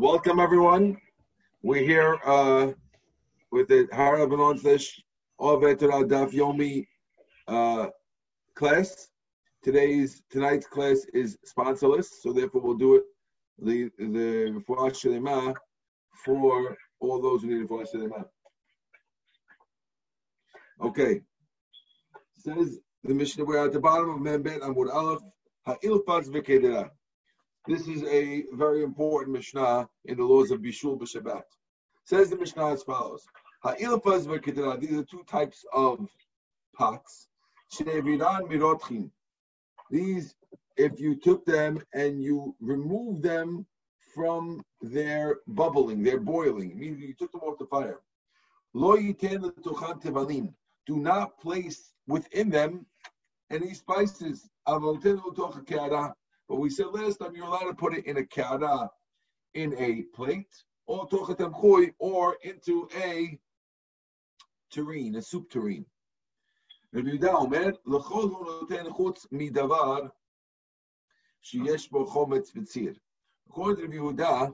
Welcome everyone. We're here uh, with the Harabanon slash Ovetra Daf Yomi uh, class. Today's tonight's class is sponsorless, so therefore we'll do it the the Shalema for all those who need Refuah Shalema. Okay. Says the Mishnah, we're at the bottom of Membet Amud Aleph, Ha'ilfaz v'kedera. This is a very important Mishnah in the laws of Bishul b'Shabbat. Says the Mishnah as follows. These are two types of pots. These, if you took them and you removed them from their bubbling, their boiling, meaning you took them off the fire. Lo. Do not place within them any spices. But we said last time you're allowed to put it in a kara, in a plate, or or into a tureen, a soup tureen. רבי יהודה אומר, לכל הוא נותן חוץ מדבר שיש בו חומץ וציר. According to Rabbi Yehuda,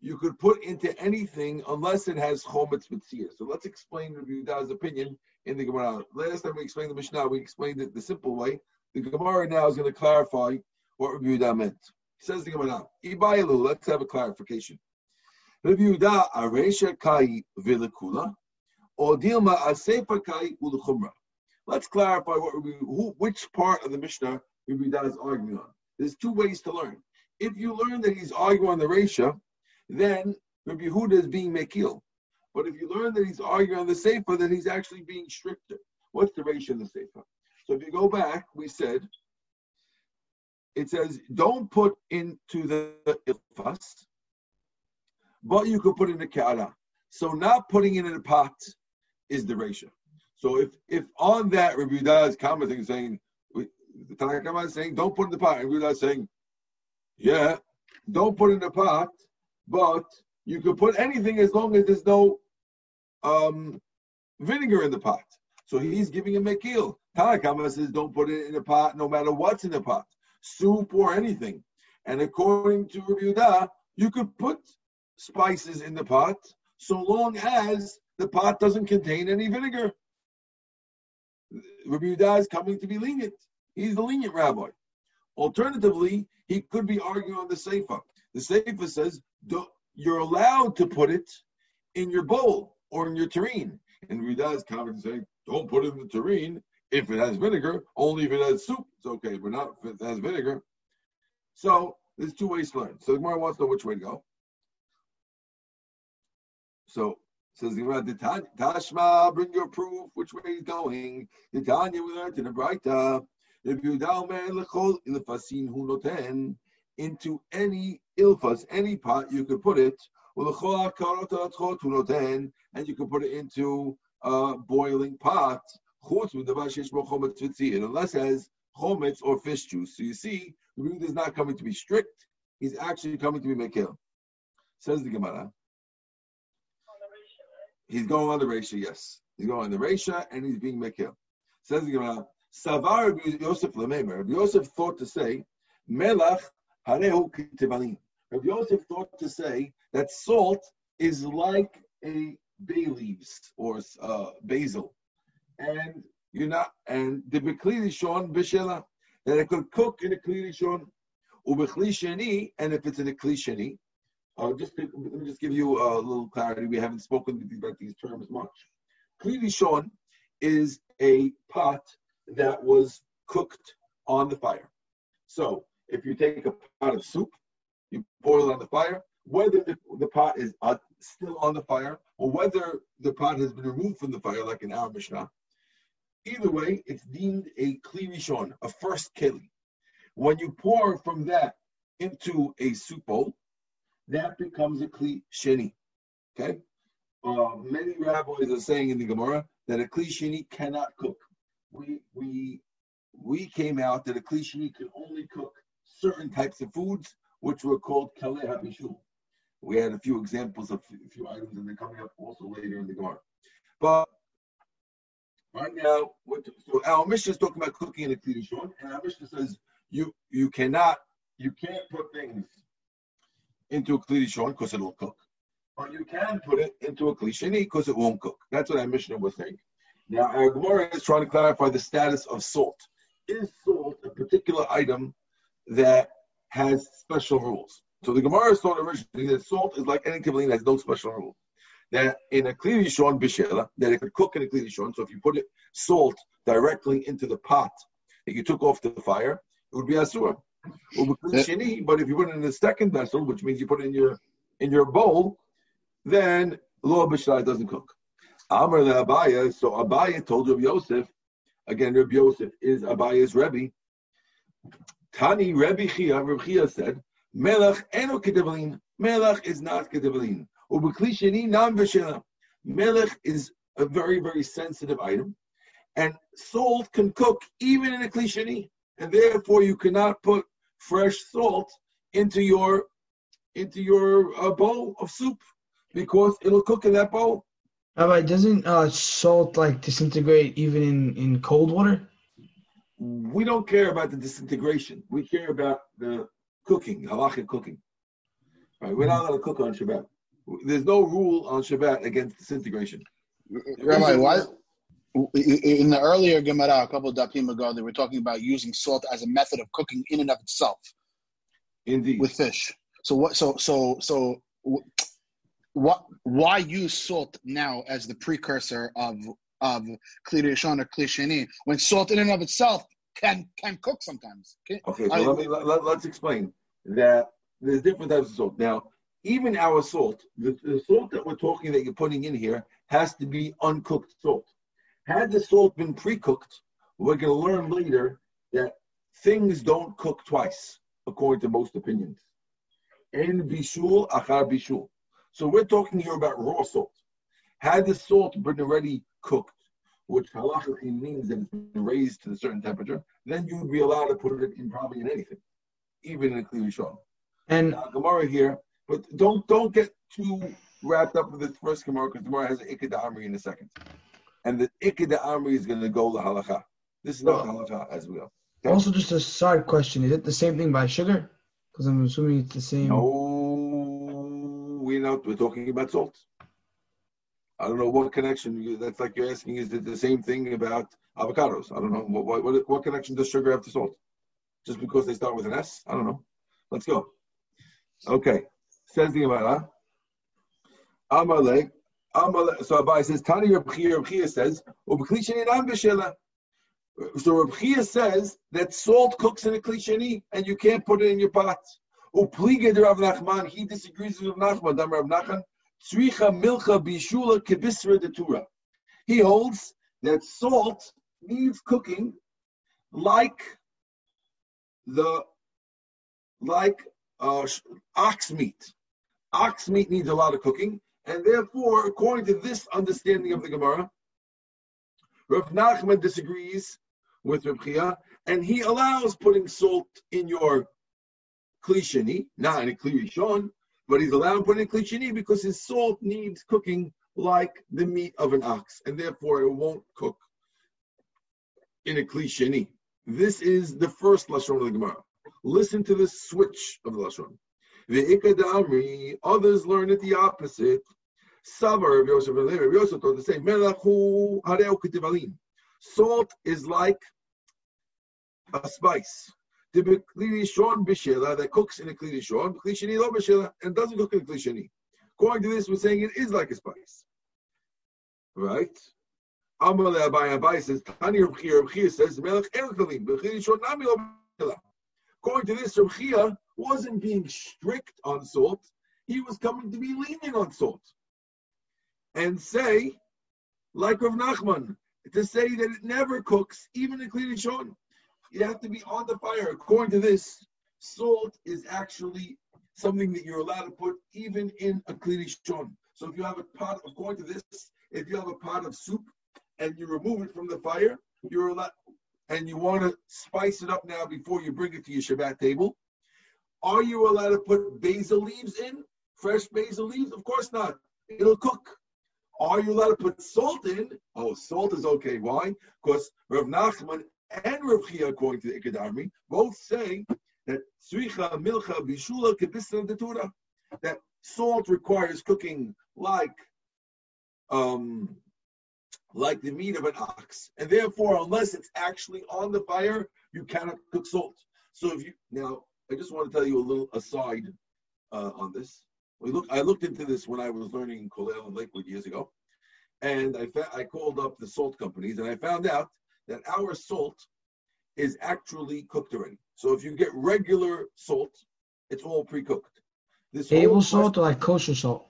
you could put into anything unless it has chometz mitzir. So let's explain Rabbi Yehuda's opinion in the Gemara. Last time we explained the Mishnah, we explained it the simple way. The Gemara now is going to clarify what Rabbi Yehuda meant. He says the Gemara, Ibailu, let's have a clarification. Rabbi Yehuda, Aresha Kai Vilakula, or Dilma Kai Ulchumra. Let's clarify what who, which part of the Mishnah Rabbi Yehuda is arguing on. There's two ways to learn. If you learn that he's arguing on the Resha, then Rabbi Yehuda is being Mekil. But if you learn that he's arguing on the Seifa, then he's actually being stricter. What's the ratio in the Seifa? So if you go back, we said it says don't put into the ilfas, but you could put in the kara. So not putting it in a pot is the ratio. So if if on that Rabbi Yehuda is commenting saying the Tanakh is saying don't put in the pot, and Rabbi is saying, yeah, don't put in the pot, but you could put anything as long as there's no um, vinegar in the pot. So he's giving a mekil. Tanakh says don't put it in a pot no matter what's in the pot soup or anything. And according to Rabbi you could put spices in the pot so long as the pot doesn't contain any vinegar. Rabbi is coming to be lenient. He's the lenient rabbi. Alternatively, he could be arguing on the Seifa. The Seifa says you're allowed to put it in your bowl or in your tureen. And Rabbi is coming to say, don't put it in the tureen if it has vinegar, only if it has soup, it's okay, but not if it has vinegar. So there's two ways to learn. So the Gemara wants to know which way to go. So says the Gemara, Tashma, bring your proof, which way he's going. The Tanya we learned in the noten into any ilfas, any pot, you could put it. And you can put it into a boiling pot unless it has chometz or fish juice. So you see, the Rebbe is not coming to be strict, he's actually coming to be mekil. Says the Gemara. He's going on the Resha, yes. He's going on the Resha and he's being mekil. Says the Gemara, Savar Yosef Lamemer. Yosef thought to say, Melach Harehu Kitivalim. Rabbi Yosef thought to say that salt is like a bay leaves or uh, basil and you're not, and the Bekli Rishon B'Shela, that it could cook in a Kli Rishon, Ubechli Sheni, and if it's in a Kli Sheni, uh, just let me just give you a little clarity. We haven't spoken about these terms much. Kli is a pot that was cooked on the fire. So if you take a pot of soup, you boil it on the fire, whether the, the pot is uh, still on the fire or whether the pot has been removed from the fire, like in our Mishnah, Either way, it's deemed a kli rishon, a first keli. When you pour from that into a soup bowl, that becomes a kli sheni. Okay. Uh, many rabbis are saying in the Gemara that a kli sheni cannot cook. We we we came out that a kli sheni can only cook certain types of foods, which were called kaleh habishul. We had a few examples of a few items, and they're coming up also later in the Gemara. But Right now, so our Mishnah is talking about cooking in a Kedishon, and our Mishnah says you you cannot you can't put things into a klirishon because it'll cook, but you can put it into a klishini because it won't cook. That's what our Mishnah was saying. Now, our Gemara is trying to clarify the status of salt. Is salt a particular item that has special rules? So the Gemara thought originally that salt is like any kibbalin has no special rule. That in a kli rishon bishela, that it could cook in a kli rishon. So if you put it salt directly into the pot that you took off the fire, it would be asur. But if you put it in the second vessel, which means you put it in your in your bowl, then lo b'shai doesn't cook. Amr the Abaya, so Abaya told Rabbi Yosef, again, Rabbi Yosef is Abaya's Rebbe. Tani Rebbe Chia, Rabbi Chia said, Melech eno kedevalin. Melech is not kedevalin. Ubeklisheni nam v'shela. Melech is a very, very sensitive item. And salt can cook even in a klisheni. And therefore you cannot put fresh salt into your into your uh, bowl of soup because it'll cook in that bowl. Rabbi, doesn't uh, salt like disintegrate even in, in cold water? We don't care about the disintegration. We care about the cooking, halachic cooking. Right? We're not allowed to cook on Shabbat. There's no rule on Shabbat against disintegration. Rabbi, why? In the earlier Gemara, a couple of dapim ago, they were talking about using salt as a method of cooking in and of itself. Indeed. With fish. So what? So so so what why use salt now as the precursor of of kli or kli when salt in and of itself can can cook sometimes okay so I, let me, let, us explain that there's different types of salt now even our salt the, the salt that we're talking that you're putting in here has to be uncooked salt had the salt been pre-cooked we're going to learn later that things don't cook twice according to most opinions in bishul achar bishul so we're talking here about raw salt. Had the salt been already cooked, which halachically means that it's been raised to a certain temperature, then you would be allowed to put it in probably in anything, even in a clear shon. And Gemara here, but don't don't get too wrapped up with this first Gemara because Gemara has an Ikeda Amri in a second, and the Ikeda Amri is going to go the halacha. This is not halacha as we go. Okay? Also, just a side question: Is it the same thing by sugar? Because I'm assuming it's the same. No, we're not we're talking about salt. I don't know what connection. That's like you're asking. Is it the same thing about avocados? I don't know. What, what, what connection does sugar have to salt? Just because they start with an S? I don't know. Let's go. Okay. Says the Gemara. Amalek. Amalek. So Abai says, Tani Rabchia. Rabchia says, So Rabchia says that salt cooks in a klishani and you can't put it in your pot. Upliga Rav Nachman, he disagrees with Nachman. Dam Rav Nachman, Tzricha milcha bishula kibisra de Tura. He holds that salt needs cooking like the like uh, ox meat. Ox meat needs a lot of cooking, and therefore, according to this understanding of the Gemara, Rav Nachman disagrees with Rav Chia, and he allows putting salt in your klishani, not in a klishon, but he's allowed putting put in klishani because his salt needs cooking like the meat of an ox, and therefore it won't cook in a klishani. This is the first lashon of the Gemara. Listen to the switch of the lashon. The ikadamri, others learn it the opposite. Savar of Yosef and Levi, Yosef told the same. Melachu hareu ketivalin. Salt is like a spice. The Beklirishon Bishela that cooks in a Klirishon, Klishani lo Bishela, and doesn't cook in a Klishani. According to this, we're saying it is like a spice. Right? Amal Abai Abai says, Tani Rabchia, Rabchia says, Melech El Kalim, Nami lo Bishela. According to this, Rabchia wasn't being strict on salt, he was coming to be lenient on salt. And say, like Rav Nachman, to say that it never cooks, even in Klirishon you have to be on the fire. According to this, salt is actually something that you're allowed to put even in a klirishon. So if you have a pot, according to this, if you have a pot of soup and you remove it from the fire, you're allowed, and you want to spice it up now before you bring it to your Shabbat table. Are you allowed to put basil leaves in? Fresh basil leaves? Of course not. It'll cook. Are you allowed to put salt in? Oh, salt is okay. Why? Because Rav Nachman and Rav Chia, according to the Ikad both say that Sricha Milcha Bishula Kebisra Detura, that salt requires cooking like um, like the meat of an ox, and therefore, unless it's actually on the fire, you cannot cook salt. So if you now, I just want to tell you a little aside uh, on this. We look, I looked into this when I was learning in Kollel in Lakewood years ago, and I fa- I called up the salt companies, and I found out that our salt is actually cooked already. So if you get regular salt, it's all pre-cooked. This table salt or like kosher salt?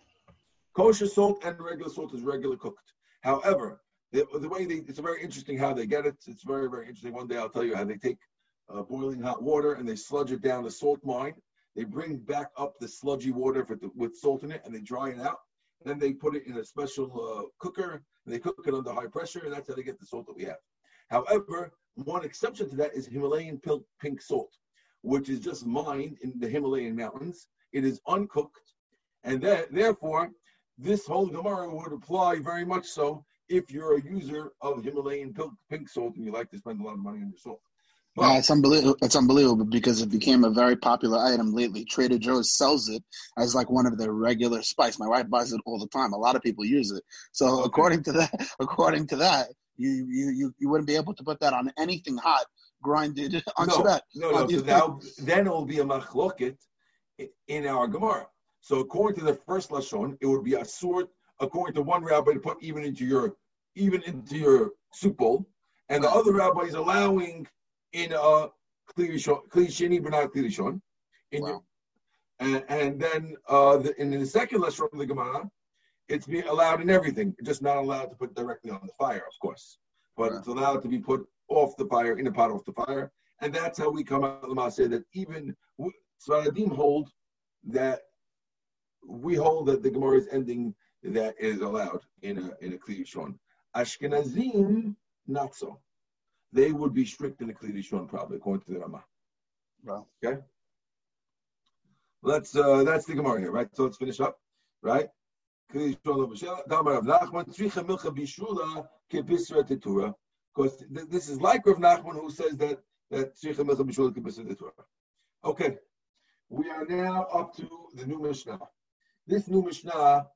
Kosher salt and regular salt is regular cooked. However, the, the way they, it's very interesting how they get it. It's very, very interesting. One day I'll tell you how they take uh, boiling hot water and they sludge it down the salt mine. They bring back up the sludgy water the, with salt in it and they dry it out. Then they put it in a special uh, cooker and they cook it under high pressure and that's how they get the salt that we have. However, one exception to that is Himalayan pink salt, which is just mined in the Himalayan mountains. It is uncooked, and that, therefore, this whole Gemara would apply very much so if you're a user of Himalayan pink salt and you like to spend a lot of money on your salt. But, it's unbelievable. It's unbelievable because it became a very popular item lately. Trader Joe's sells it as like one of their regular spice. My wife buys it all the time. A lot of people use it. So okay. according to that, according to that, you, you you you wouldn't be able to put that on anything hot grinded on no, Shabbat. No, uh, no. So now, then it will be a machloket in our Gemara. So according to the first lashon, it would be a sword. According to one rabbi, to put even into your even into your soup bowl, and the other rabbi is allowing in a klishini but not klishon. Wow. And, and then uh, the, in the second lesson of the Gemara, it's being allowed in everything, just not allowed to put directly on the fire, of course. But it's allowed to be put off the fire, in a pot off the fire. And that's how we come out of the say that even Sephardim hold that we hold that the Gemara is ending that is allowed in a in a Kliyishon. Ashkenazim, not so. They would be strict in a Kliyishon, probably, according to the Rama. Wow. Okay? Let's uh that's the Gemara here, right? So let's finish up, right? Kleedishon, Dhamma Rav Nachman, Tsrikha Melchabishulah, Kibisra Teturah. Because this is like Rav Nachman who says that that tzricha milcha b'shula kibisra Torah. Okay, we are now up to the new Mishnah. This new Mishnah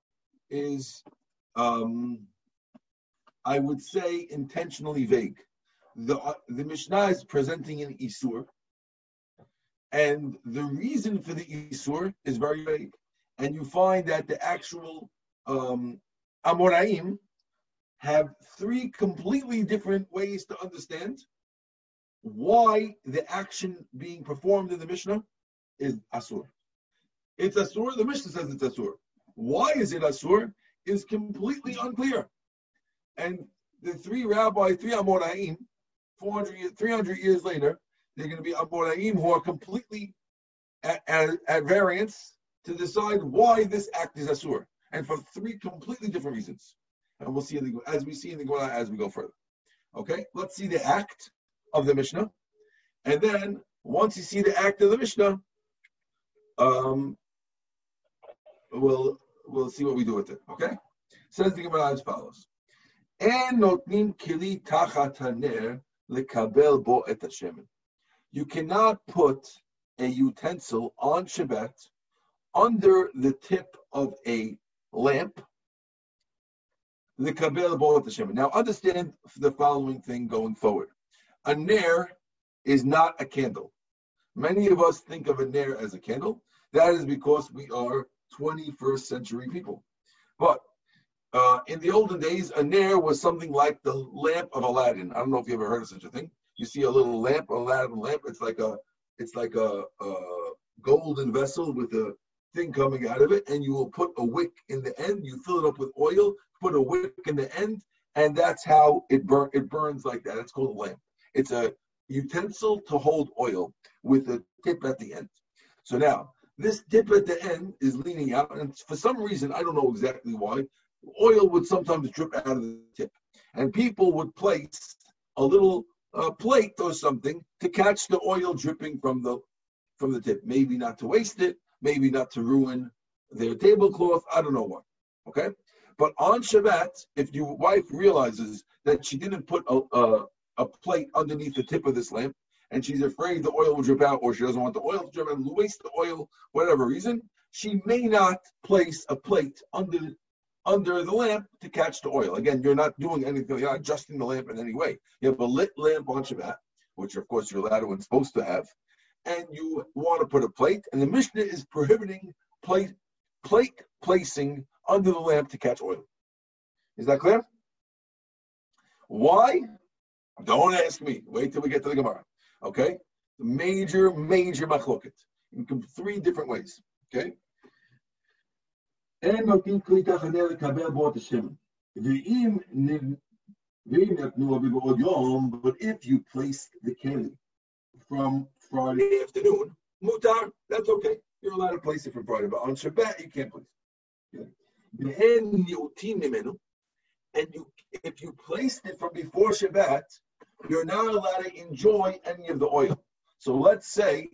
is, um, I would say, intentionally vague. The the Mishnah is presenting an isur, and the reason for the isur is very vague. And you find that the actual um, Amoraim have three completely different ways to understand why the action being performed in the Mishnah is Asur. It's Asur, the Mishnah says it's Asur. Why is it Asur is completely unclear. And the three rabbis, three Amoraim, 400, 300 years later, they're going to be Amoraim who are completely at, at, at variance to decide why this act is Asur and for three completely different reasons. And we'll see the, as we see in the Gemara as we go further. Okay, let's see the act of the Mishnah, and then once you see the act of the Mishnah, um, we'll we'll see what we do with it. Okay, says the Gemara as follows: "En notnim kili tachat bo et You cannot put a utensil on Shabbat under the tip of a lamp, the Kabbalah Bo'at Hashem. Now understand the following thing going forward. A nair is not a candle. Many of us think of a nair as a candle. That is because we are 21st century people. But uh, in the olden days, a nair was something like the lamp of Aladdin. I don't know if you ever heard of such a thing. You see a little lamp, Aladdin lamp. It's like a, it's like a, a golden vessel with a thing coming out of it, and you will put a wick in the end. You fill it up with oil, put a wick in the end, and that's how it burn. It burns like that. It's called a lamp. It's a utensil to hold oil with a tip at the end. So now this tip at the end is leaning out, and for some reason I don't know exactly why, oil would sometimes drip out of the tip, and people would place a little uh, plate or something to catch the oil dripping from the from the tip. Maybe not to waste it, maybe not to ruin their tablecloth. I don't know what. Okay, but on Shabbat, if your wife realizes that she didn't put a, a, a plate underneath the tip of this lamp, and she's afraid the oil will drip out, or she doesn't want the oil to drip out, waste the oil, whatever reason, she may not place a plate under under the lamp to catch the oil. Again, you're not doing anything, you're not adjusting the lamp in any way. You have a lit lamp on Shabbat, which of course you're allowed and supposed to have, and you want to put a plate, and the Mishnah is prohibiting plate plate placing under the lamp to catch oil. Is that clear? Why? Don't ask me. Wait till we get to the Gemara. Okay? Major, major machloket. In three different ways. Okay? אין נותנים כלי תחנה לקבל בו את השמן. ואם נתנו מבעוד יום, but if you place the keli from Friday afternoon, mutar, that's okay. You're allowed to place it from Friday, but on Shabbat, you can't place it. ואין מיעוטים ממנו, and you, if you placed it from before Shabbat, you're not allowed to enjoy any of the oil. So let's say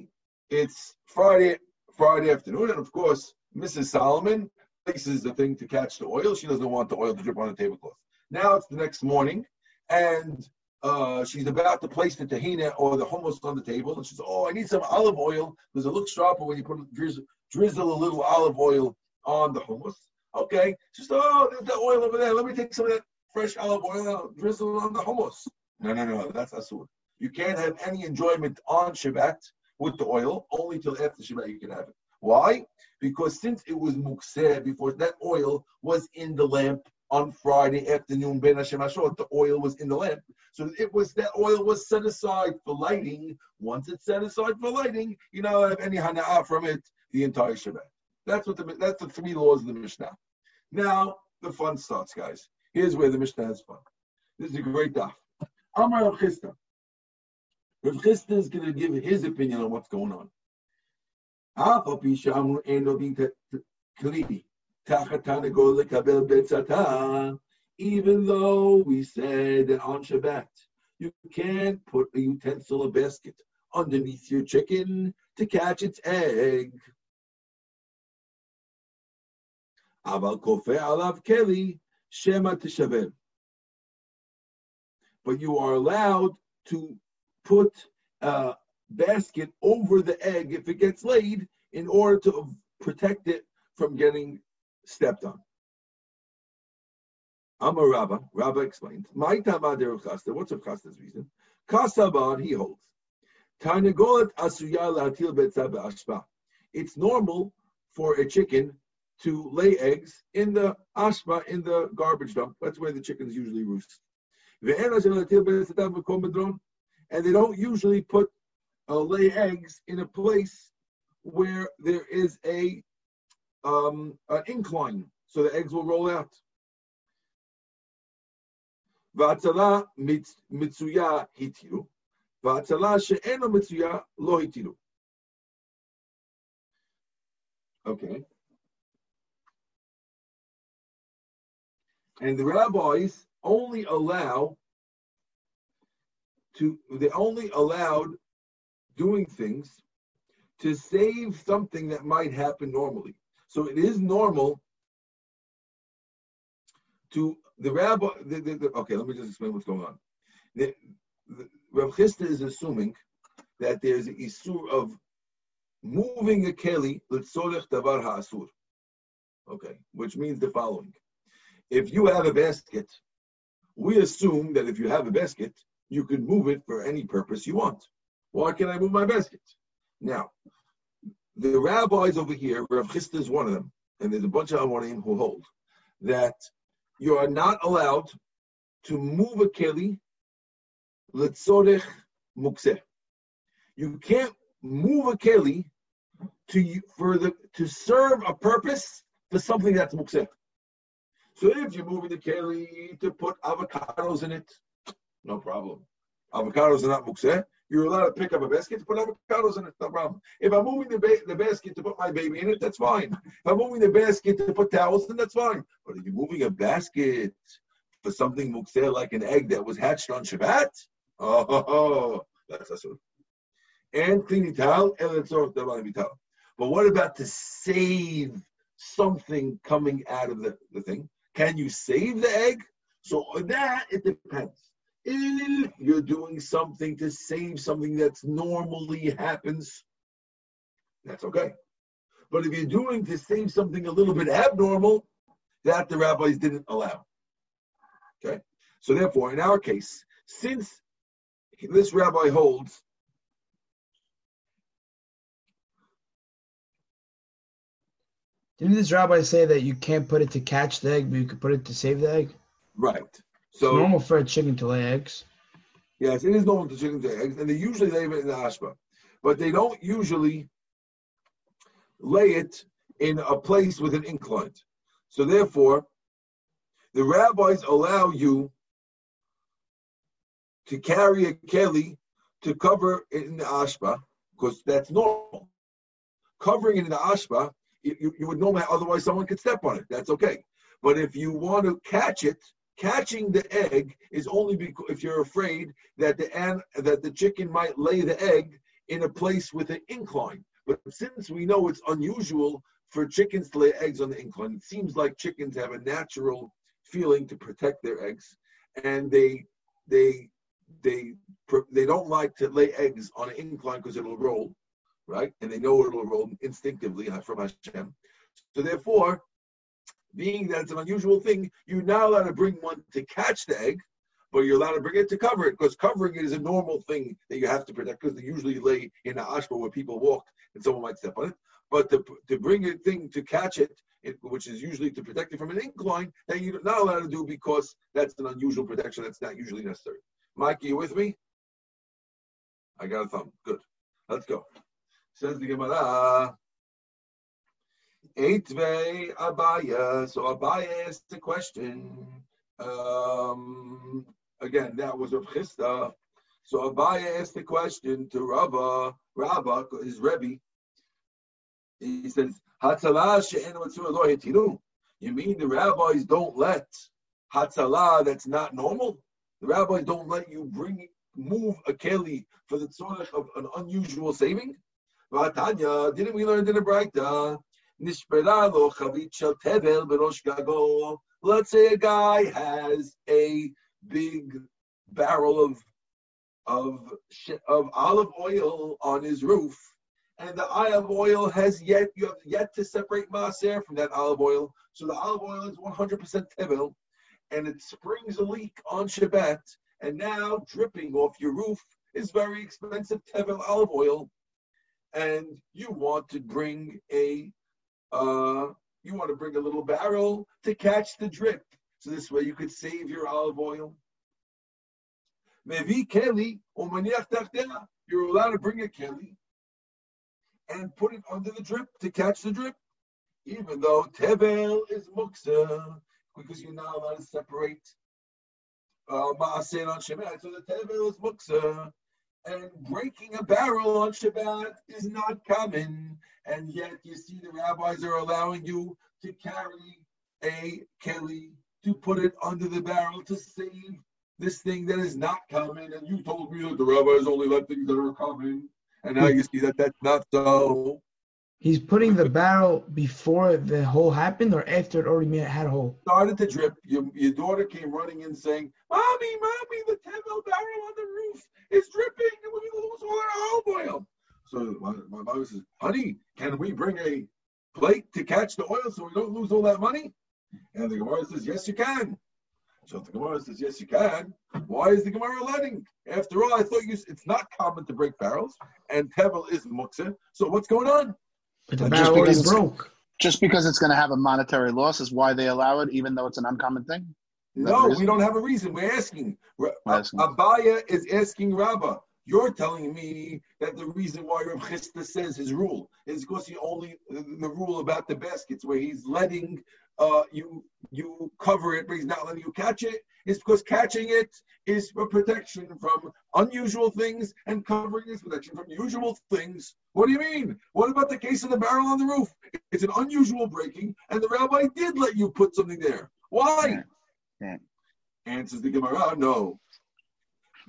it's Friday, Friday afternoon, and of course, Mrs. Solomon places the thing to catch the oil. She doesn't want the oil to drip on the tablecloth. Now it's the next morning, and uh, she's about to place the tahina or the hummus on the table, and she says, "Oh, I need some olive oil because it looks sharper when you put drizzle, drizzle a little olive oil on the hummus." Okay, she says, "Oh, there's the oil over there. Let me take some of that fresh olive oil and drizzle it on the hummus." No, no, no, that's asur. You can't have any enjoyment on Shabbat with the oil. Only till after Shabbat you can have it. Why? Because since it was mukseh before, that oil was in the lamp on Friday afternoon, bein hashmashot, the oil was in the lamp. So it was that oil was set aside for lighting. Once it's set aside for lighting, you don't have any hana'ah from it the entire Shabbat. That's what the that's the three laws of the Mishnah. Now the fun starts, guys. Here's where the Mishnah has fun. This is a great daf. Amar Rav Chisda. Rav Chisda is going to give his opinion on what's going on. Even though we said that on Shabbat, you can't put a utensil, a basket, underneath your chicken to catch its egg. Aval kofe alav keli shema tishaver. But you are allowed to put a basket over the egg if it gets laid in order to protect it from getting stepped on. Amar Rabba, Rabba explains, My Tamadir Chisda, what's Rav Chisda's reason? Kasaban, he holds. Asuya latil It's normal for a chicken to lay eggs in the ashba, in the garbage dump. That's where the chickens usually roost. And they don't usually put uh, lay eggs in a place where there is a um, an incline, so the eggs will roll out. V'atzala mitzuya hitiru, v'atzala she'eno mitzuya lo hitiru. Okay. And the rabbis only allow to they only allowed doing things to save something that might happen normally. So it is normal to the rabbi. The, the, the, okay, let me just explain what's going on. The, Rav Chisda is assuming that there's an isur of moving a keli l'tzorech davar ha'asur. Okay, which means the following: If you have a basket, we assume that if you have a basket, you can move it for any purpose you want. Why can I move my basket? Now, the rabbis over here, Rav Chisda is one of them, and there's a bunch of Amorim who hold that you are not allowed to move a keli letzorech mukseh. You can't move a keli to for the to serve a purpose for something that's mukseh. So if you're moving the keli to put avocados in it, no problem. Avocados are not mukseh. You're allowed to pick up a basket to put avocados in it, no problem. If I'm moving the, ba- the basket to put my baby in it, that's fine. If I'm moving the basket to put towels in, that's fine. But if you're moving a basket for something mukseh like an egg that was hatched on Shabbat, oh, oh, oh that's asur. And cleaning towel, but what about to save something coming out of the, the thing? Can you save the egg? So that it depends. If you're doing something to save something that's normally happens, that's okay. But if you're doing to save something a little bit abnormal, that the rabbis didn't allow. Okay? So therefore, in our case, since this rabbi holds Didn't this rabbi say that you can't put it to catch the egg, but you could put it to save the egg? right. It's So normal for a chicken to lay eggs. yes, it is normal to chicken to eggs, and they usually lay it in the ashba, but they don't usually lay it in a place with an incline. So therefore, the rabbis allow you to carry a keli to cover it in the ashba because that's normal. Covering it in the ashba, you- you would normally, otherwise someone could step on it. That's okay. But if you want to catch it, catching the egg is only because if you're afraid that the an, that the chicken might lay the egg in a place with an incline. But since we know it's unusual for chickens to lay eggs on the incline, it seems like chickens have a natural feeling to protect their eggs, and they they they they don't like to lay eggs on an incline because it'll roll, right? And they know it'll roll instinctively uh, from Hashem. So therefore, being that it's an unusual thing, you're not allowed to bring one to catch the egg, but you're allowed to bring it to cover it because covering it is a normal thing that you have to protect because they usually lay in the ashba where people walk and someone might step on it. But to, to bring a thing to catch it, it, which is usually to protect it from an incline, that you're not allowed to do because that's an unusual protection that's not usually necessary. Mike, you with me? I got a thumb. Good. Let's go. Says the Gemara. Eitve Abaya. So Abaya asked the question. Um, again, that was Rav Chisda. So Abaya asked the question to Rava, Rava, his Rebbe. He says, Hatzalah she'en. You mean the rabbis don't let Hatzalah that's not normal? The rabbis don't let you bring move a keli for the sort of an unusual saving? Vatanya, didn't we learn in the Braita? Let's say a guy has a big barrel of of of olive oil on his roof, and the olive oil has yet you have yet to separate maaser from that olive oil. So the olive oil is 100% tevel, and it springs a leak on Shabbat, and now dripping off your roof is very expensive tevel olive oil, and you want to bring a uh, you want to bring a little barrel to catch the drip, so this way you could save your olive oil. Mevi keli. You're allowed to bring a keli and put it under the drip to catch the drip, even though tevel is muksa, because you're not allowed to separate uh. So the tevel is muksa, and breaking a barrel on Shabbat is not common. And yet you see the rabbis are allowing you to carry a keli to put it under the barrel to save this thing that is not common. And you told me that the rabbis only let things that are common. And now you see that that's not so. He's putting the barrel before the hole happened or after it already had a hole. Started to drip. Your, your daughter came running in saying, Mommy, Mommy, the Tevel barrel on the roof is dripping and we lose all our olive oil. So my, my mother says, Honey, can we bring a plate to catch the oil so we don't lose all that money? And the Gemara says, Yes, you can. So the Gemara says, Yes, you can. Why is the Gemara letting? After all, I thought you, it's not common to break barrels, and Tevel is muksa. So what's going on? But the just barrel already because it's- broke. Just because it's going to have a monetary loss is why they allow it, even though it's an uncommon thing. Is No, reason? we don't have a reason. We're asking. Ra- We're asking. Abaya is asking Rabbah. You're telling me that the reason why Rav Chisda says his rule is because he only the rule about the baskets where he's letting uh, you you cover it, but he's not letting you catch it. it. Is because catching it is for protection from unusual things, and covering is protection from usual things. What do you mean? What about the case of the barrel on the roof? It's an unusual breaking, and the rabbi did let you put something there. Why? Yeah. Answers the Gemara, no.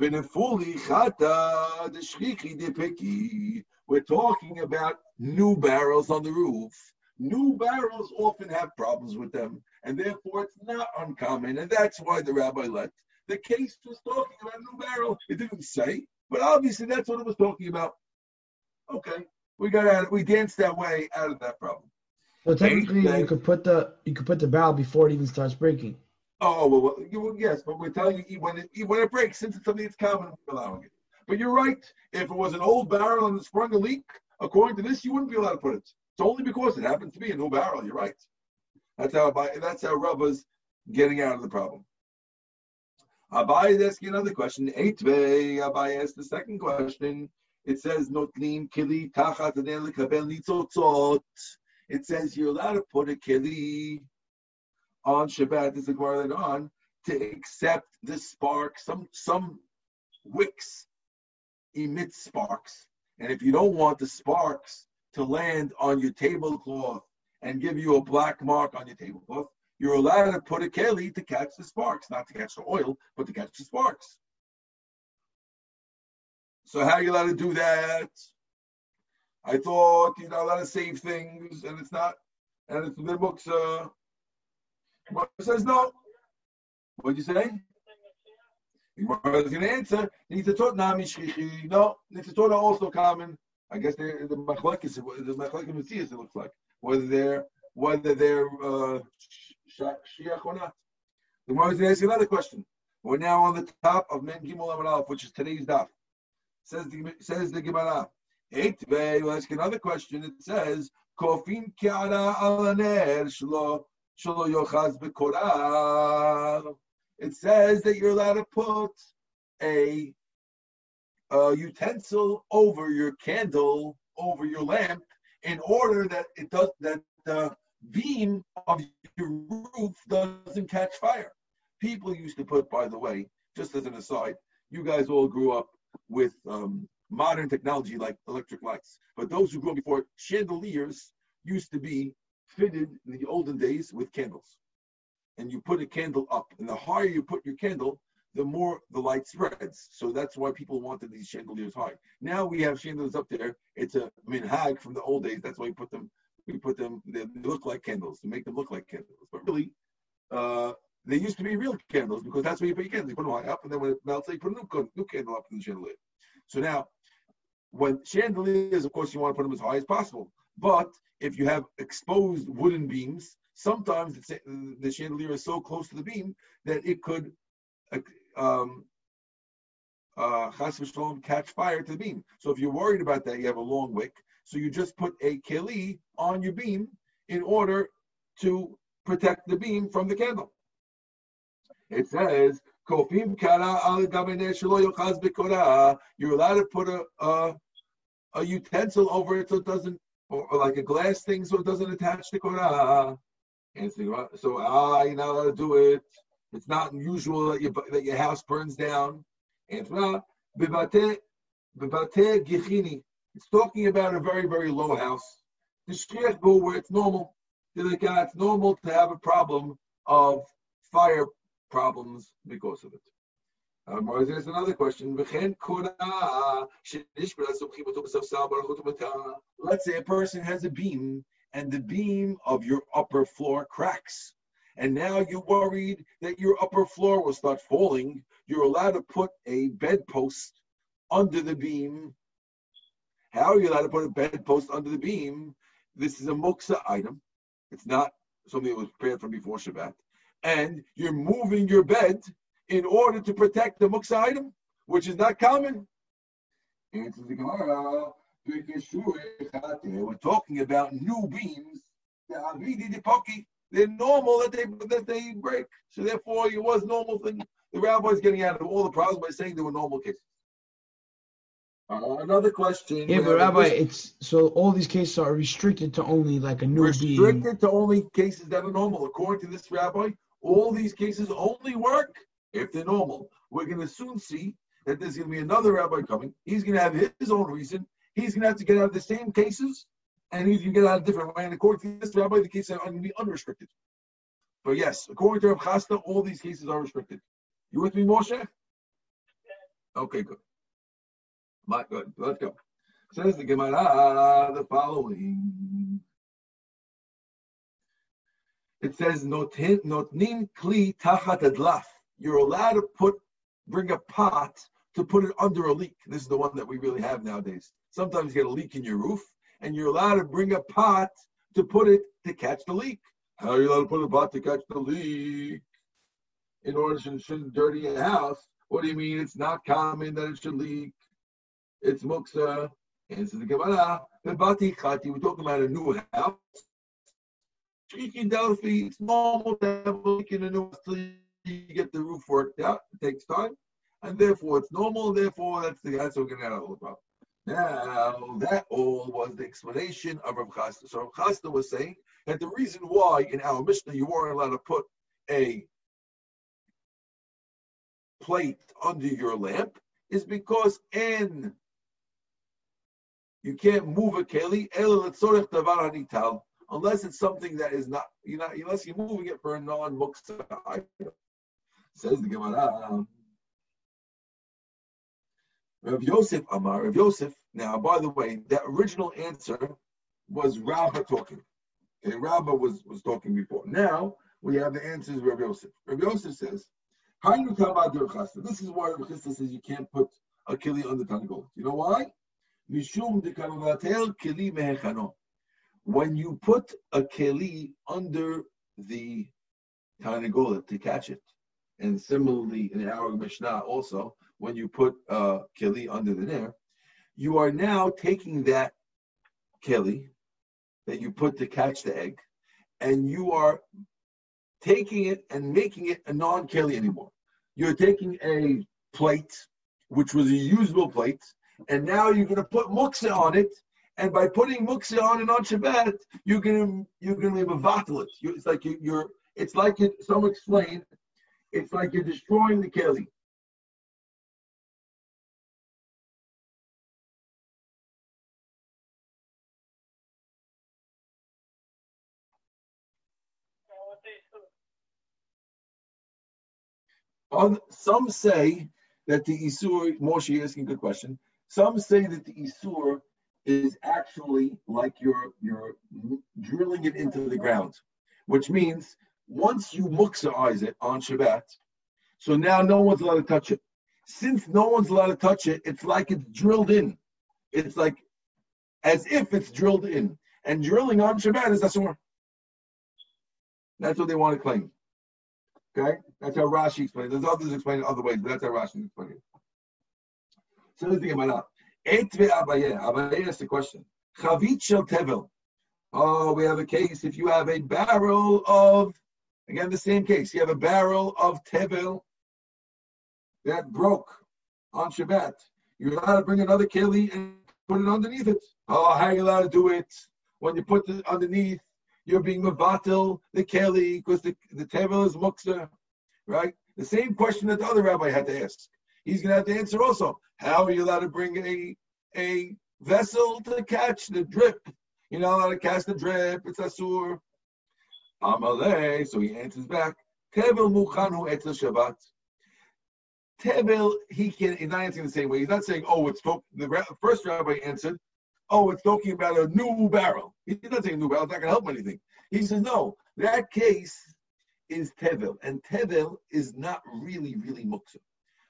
V'nefuli chata d'shchichi depiki. We're talking about new barrels on the roof. New barrels often have problems with them, and therefore it's not uncommon, and that's why the rabbi let. The case was talking about a new barrel. It didn't say, but obviously that's what it was talking about. Okay, We got out. We danced that way out of that problem. So technically, you could put the you could put the barrel before it even starts breaking. Oh well, well, you, well, yes, but we're telling you when it when it breaks, since it's something that's common, we're allowing it. But you're right. If it was an old barrel and it sprung a leak, according to this, you wouldn't be allowed to put it. It's only because it happens to be a new barrel. You're right. That's how that's how Rava's getting out of the problem. Abai is asking another question. Eitve, Abai asked the second question. It says notlim kili tachat lekabel nitzotzot. It says you're allowed to put a kili on Shabbat. This is Gemara later on to accept the spark. Some some wicks emit sparks, and if you don't want the sparks to land on your tablecloth and give you a black mark on your tablecloth, you're allowed to put a keli to catch the sparks, not to catch the oil, but to catch the sparks. So how are you allowed to do that? I thought you're not allowed to save things, and it's not, and it's the books. Uh, Gemara says no. What'd you say? Gemara is going to answer. Nitzatot nami shchichi. No, nitzatot are also common. I guess they're the machlekes. The machlekes messias. It looks like whether they're whether they're uh, shiach or not. The Gemara is going to ask another question. We're now on the top of Mem Gimel Amar Aleph, which is today's daf. Says the says the Gemara. Eight we'll ask another question. It says, "Kofin kiara alaner shlo shlo yochaz bekorar." It says that you're allowed to put a, a utensil over your candle, over your lamp, in order that it does that the beam of your roof doesn't catch fire. People used to put, by the way, just as an aside, you guys all grew up with um, modern technology like electric lights. But those who grew up before, chandeliers used to be fitted in the olden days with candles. And you put a candle up, and the higher you put your candle, the more the light spreads. So that's why people wanted these chandeliers high. Now we have chandeliers up there. It's a minhag from the old days. That's why we put them. We put them. They look like candles to make them look like candles. But really, uh, they used to be real candles because that's where you put your candles. You put them high up, and then when it melts, you put a new, new candle up in the chandelier. So now, when chandeliers, of course, you want to put them as high as possible. But if you have exposed wooden beams, sometimes the chandelier is so close to the beam that it could um, uh, catch fire to the beam. So if you're worried about that, you have a long wick. So you just put a keli on your beam in order to protect the beam from the candle. It says, "Kofim kara al. You're allowed to put a, a a utensil over it so it doesn't, or, or like a glass thing so it doesn't attach to korah. And so, so ah, you're to do it. It's not unusual that, your that your house burns down. It's talking about a very very low house. Where it's normal. It's normal to have a problem of fire problems because of it. Um, there's another question. Let's say a person has a beam and the beam of your upper floor cracks. And now you're worried that your upper floor will start falling. You're allowed to put a bedpost under the beam. How are you allowed to put a bedpost under the beam? This is a muksa item. It's not something that was prepared from before Shabbat. And you're moving your bed in order to protect the muksa item, which is not common. Answers the Gemara. We're talking about new beams. They're normal that they that they break. So therefore, it was normal thing. The rabbi's getting out of all the problems by saying they were normal cases. Uh, another question. Yeah, but Rabbi, it's so all these cases are restricted to only like a new restricted being. to only cases that are normal. According to this rabbi, all these cases only work if they're normal. We're going to soon see that there's going to be another rabbi coming. He's going to have his own reason. He's going to have to get out of the same cases, and going to get out a different way. And according to this rabbi, the cases are going to be unrestricted. But yes, according to Rav Chisda, all these cases are restricted. You with me, Moshe? Okay, good. My, good. Let's go. Says the Gemara the following. It says, "Notnin kli tachat adlaf." You're allowed to put, bring a pot to put it under a leak. This is the one that we really have nowadays. Sometimes you get a leak in your roof, and you're allowed to bring a pot to put it to catch the leak. How are you allowed to put a pot to catch the leak? In order to shouldn't dirty a house. What do you mean it's not common that it should leak? It's muksa. Answer the Gemara. We're talking about a new house. Delphi. It's normal to have a leak in a new house you get the roof worked out. It takes time, and therefore it's normal. Therefore, that's the what we're getting out of the problem. Now, that all was the explanation of Rav Chisda. So Rav Chisda was saying that the reason why in our Mishnah you weren't allowed to put a plate under your lamp is because in you can't move a keli unless it's something that is not you know unless you're moving it for a non-muksa. Says the Gemara. Rav Yosef Amar, Rav Yosef. Now, by the way, that original answer was Rabba talking. Okay, Rabba was, was talking before. Now we have the answers Rav Yosef. Rav Yosef says? This is why Rav Chisda says you can't put a kili on the tanigol. You know why? When you put a keli under the tanigol to catch it, and similarly in our Mishnah also, when you put uh, keli under the nair, you are now taking that keli that you put to catch the egg, and you are taking it and making it a non-keli anymore. You're taking a plate, which was a usable plate, and now you're going to put muksa on it, and by putting muksa on it on Shabbat, you're going to you're going to leave a vatalit. It's like you, are it's like it, some explain, it's like you're destroying the keli. On, some say that the Isur, Moshe asking a good question. Some say that the Isur is actually like you're you're drilling it into the ground, which means once you muksaize it on Shabbat, so now no one's allowed to touch it. Since no one's allowed to touch it, it's like it's drilled in. It's like as if it's drilled in. And drilling on Shabbat is asur. That's what they want to claim. Okay? That's how Rashi explains. There's others explain it other ways, but that's how Rashi explains it. So let's think about that. Etve Abaye. Abaye asked the question. Chavit shel tevel. Oh, we have a case. If you have a barrel of, again, the same case. You have a barrel of tevel that broke on Shabbat. You're allowed to bring another keli and put it underneath it. Oh, how are you allowed to do it? When you put it underneath, you're being mavatil the keli because the, the tevel is muksa, right? The same question that the other rabbi had to ask. He's going to have to answer also. How are you allowed to bring a a vessel to catch the drip? You're not allowed to catch the drip. It's asur. Amalei. So he answers back. Tevel muchanu etzel Shabbat. Tevel, he can. He's not answering the same way. He's not saying, "Oh, it's talk." The first rabbi answered, oh, it's talking about a new barrel. He's not saying new it's not going to help anything. He says, no, that case is Tevel, and Tevel is not really, really muksa.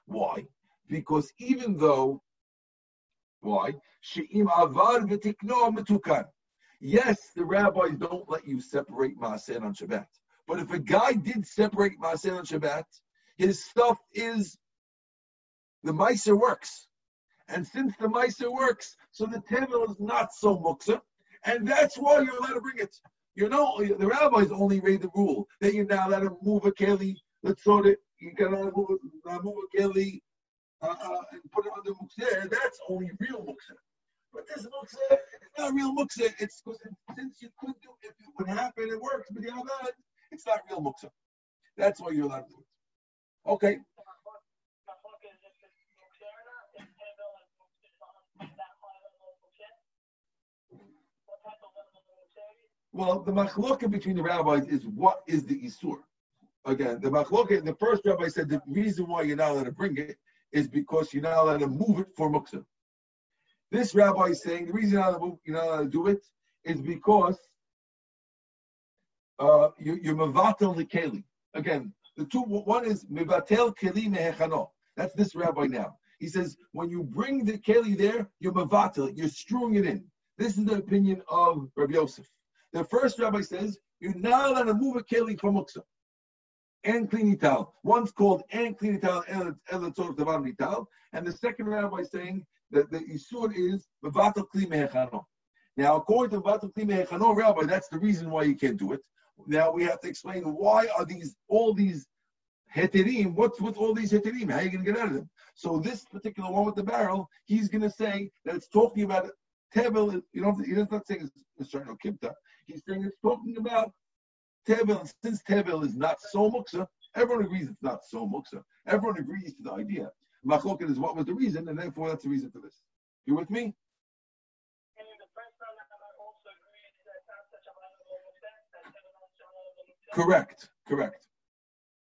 Why? Because even though, why? She'im avar v'tikno metukan. Yes, the rabbis don't let you separate Maaser on Shabbat. But if a guy did separate Maaser on Shabbat, his stuff is, the Meiser works. And since the Meiser works, so the Tevel is not so muksa, and that's why you're allowed to bring it. You know, the rabbis only made the rule that you're not allowed to move a keli. Let's sort it. You can move, move a keli uh, uh, and put it on the under muksa. That's only real muksa. But this muksa, it's not real muksa. It's because since you could do it, it would happen, it works. But the it's not real muksa. That's why you're allowed to do it. Okay. Well, the machloka between the rabbis is what is the isur. Again, the machloka, the first rabbi said the reason why you're not allowed to bring it is because you're not allowed to move it for muksa. This rabbi is saying the reason you're not allowed to, do it is because uh, you, you're mevatel keli. Again, the two one is mevatel keli mehechano. That's this rabbi now. He says when you bring the keli there, you're mevatel, you're strewing it in. This is the opinion of Rabbi Yosef. The first rabbi says you're not allowed to move a keli from muksa and clean ital. One's called and clean ital and tavan ital, and the second rabbi saying that the isur is mevatel kli mehechano. Now, according to mevatel kli mehechano rabbi, that's the reason why you can't do it. Now we have to explain why are these all these heterim? What's with all these heterim? How are you going to get out of them? So this particular one with the barrel, he's going to say that it's talking about tevel. You know, he does not say it's Shano Kipta. He's saying it's talking about tevel. Since tevel is not so muksa, everyone agrees it's not so muksa. Everyone agrees to the idea. Machloket is what was the reason, and therefore that's the reason for this. You with me? Correct, correct.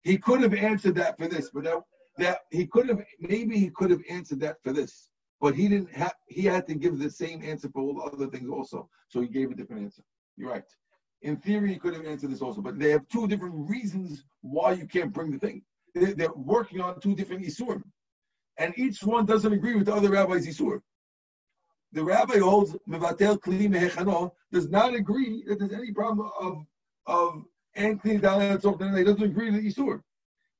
He could have answered that for this, but that, that he could have maybe he could have answered that for this, but he didn't have. He had to give the same answer for all the other things also, so he gave a different answer. You're right. In theory, you could have answered this also, but they have two different reasons why you can't bring the thing. They're, working on two different isurim, and each one doesn't agree with the other rabbi's isur. The rabbi holds mevatel kli mehechano does not agree that there's any problem of of and clean down and something. He doesn't agree with the Isur.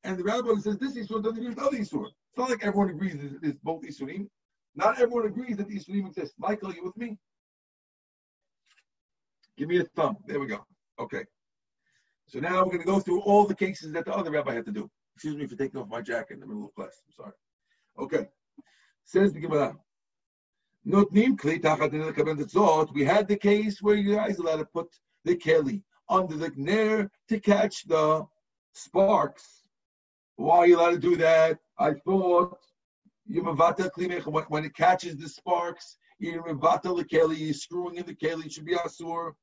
And the rabbi says this Isur doesn't agree with the other Isur. It's not like everyone agrees that it's both Isurim. Not everyone agrees that the Isurim exist. Michael, you with me? Give me a thumb. There we go. Okay. So now we're going to go through all the cases that the other rabbi had to do. Excuse me for taking off my jacket in the middle of class. I'm sorry. Okay. Says the Gemara. We had the case where you guys allowed to put the keli under the gner to catch the sparks. Why are you allowed to do that? I thought when it catches the sparks, you're screwing in the keli, it should be asur.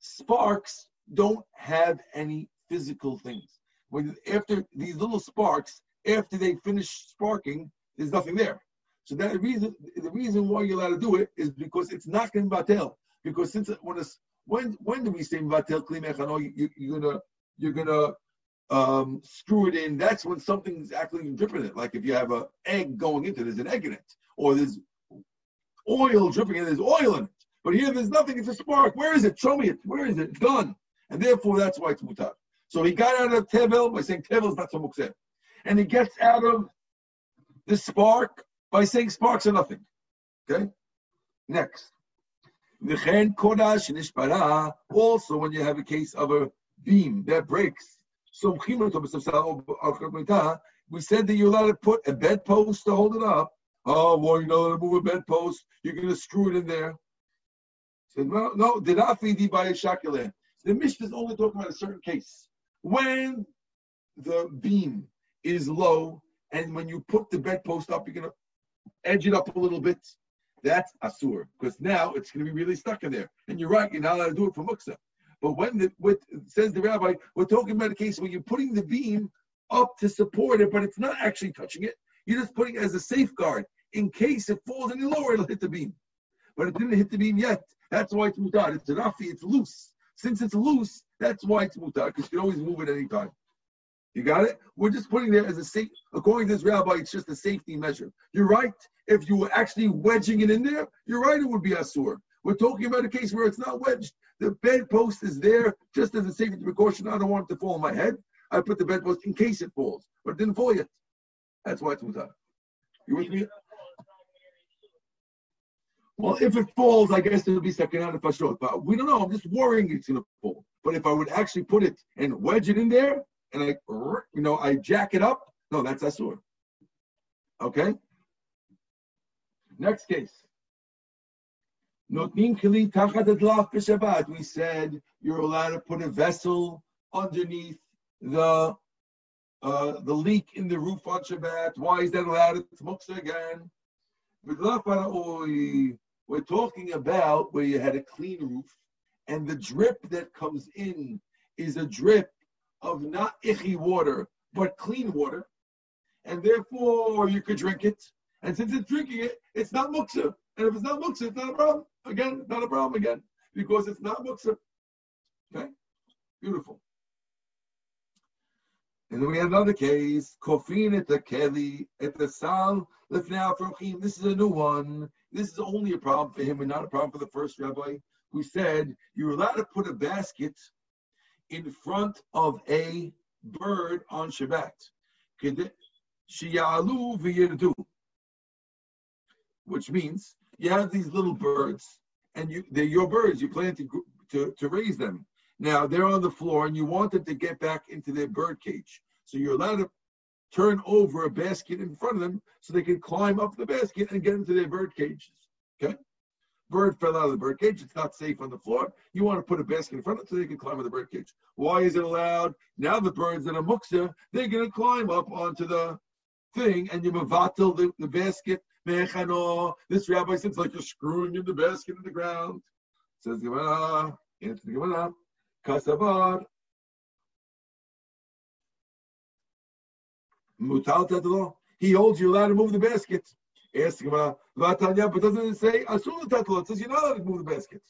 Sparks don't have any physical things. When after these little sparks, after they finish sparking, there's nothing there. So that reason the reason why you're allowed to do it is because it's not going batel. Because since when it's, when when do we say batel kli mechano? You, you're gonna you're gonna um, screw it in. That's when something's actually dripping it. Like if you have an egg going into, there's an egg in it, or there's oil dripping in. There's oil in it. But here there's nothing. It's a spark. Where is it? Show me it. Where is it? It's gone. And therefore that's why it's mutar. So he got out of tevel by saying tevel is not so mukseh. And he gets out of the spark by saying sparks are nothing. Okay? Next. Also, when you have a case of a beam that breaks, we said that you're allowed to put a bedpost to hold it up. Oh, well, you know, to move a bedpost. You're going to screw it in there. Said, no, no, did not feed by a. The Mishnah is only talking about a certain case. When the beam is low, and when you put the bedpost up, you're going to edge it up a little bit, that's asur, because now it's going to be really stuck in there. And you're right, you're not allowed to do it for muksa. But when the, with, says the rabbi, we're talking about a case where you're putting the beam up to support it, but it's not actually touching it. You're just putting it as a safeguard in case it falls any lower, it'll hit the beam. But it didn't hit the beam yet. That's why it's mutar. It's rafi. It's loose. Since it's loose, that's why it's mutar because you can always move it any time. You got it? We're just putting there as a safe, according to this rabbi, it's just a safety measure. You're right. If you were actually wedging it in there, you're right, it would be asur. We're talking about a case where it's not wedged. The bedpost is there just as a safety precaution. I don't want it to fall on my head. I put the bedpost in case it falls, but it didn't fall yet. That's why it's mutar. You with me? Well, if it falls, I guess it'll be second out of fashot. But we don't know. I'm just worrying it's to fall. But if I would actually put it and wedge it in there, and I, you know, I jack it up. No, that's asur. Okay. Next case. Not ninkhili tahadlafish Shabbat. We said you're allowed to put a vessel underneath the uh, the leak in the roof on Shabbat. Why is that allowed? It's muksa again. We're talking about where you had a clean roof and the drip that comes in is a drip of not ichi water, but clean water, and therefore you could drink it. And since it's drinking it, it's not muksa. And if it's not muksa, it's not a problem. Again, not a problem again, because it's not muksa. Okay? Beautiful. And then we have another case, Kofin Kelly at the Sal Lifnei Afrochim. This is a new one. This is only a problem for him and not a problem for the first rabbi who said you're allowed to put a basket in front of a bird on Shabbat. Which means you have these little birds and you they're your birds. You plan to, to, to raise them. Now they're on the floor and you want them to get back into their bird cage. So you're allowed to turn over a basket in front of them so they can climb up the basket and get into their bird cages. Okay? Bird fell out of the bird cage. It's not safe on the floor. You want to put a basket in front of it so they can climb on the bird cage. Why is it allowed? Now the birds that are muksa, they're going to climb up onto the thing and you mavatil the, the basket. This rabbi says like you're screwing in the basket in the ground. Says Gemara, answer the Gemara. Kasabar. Mutal He holds you allowed to move the basket. Ask Gemara, but doesn't it say asur tatlo? It says you're not allowed to move the basket.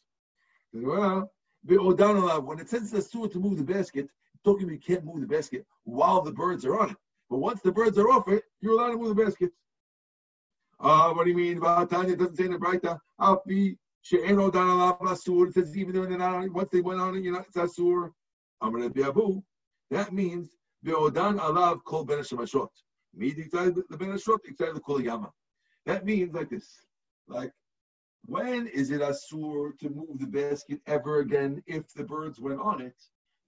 Well, when it says asur to move the basket, talking about you can't move the basket while the birds are on it. But once the birds are off it, you're allowed to move the basket. Uh, what do you mean? Vatanya doesn't say in the Braita. Afi she'eno dan alav asur. It says even though they're not on it, once they went on it, you know, it's asur. Amar Abu. That means ve'odan alav kol ben shemashot. Me the ben shemashot, the kol yama. That means like this, like when is it asur to move the basket ever again if the birds went on it?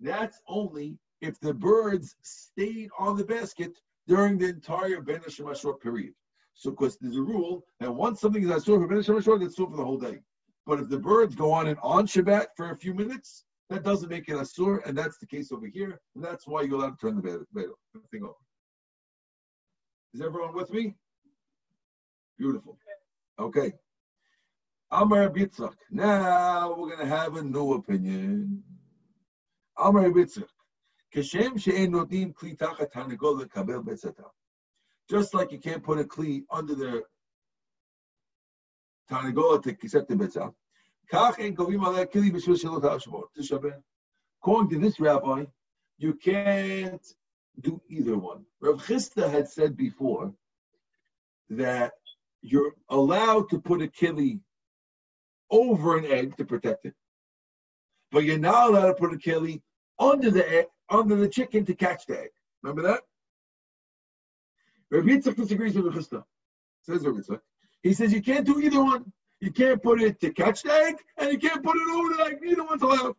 That's only if the birds stayed on the basket during the entire Ben short period. So, because there's a rule that once something is asur for Ben short, it's asur for the whole day. But if the birds go on and on Shabbat for a few minutes, that doesn't make it asur, and that's the case over here. And that's why you're allowed to turn the thing over. Is everyone with me? Beautiful. Okay. Amar Bitzak. Now we're going to have a new opinion. Amar Bitzak. Kashem she'en notim kli tachat hanegol lekabel. Just like you can't put a kli under the tarnagola to accept the betzah. According to this rabbi, you can't do either one. Rav Chisda had said before that you're allowed to put a kili over an egg to protect it, but you're not allowed to put a kili under the egg, under the chicken to catch the egg. Remember that? Rav Yitzchak disagrees with Chisda. Says Rav Yitzchak. He says you can't do either one. You can't put it to catch the egg, and you can't put it over the egg. Neither one's allowed.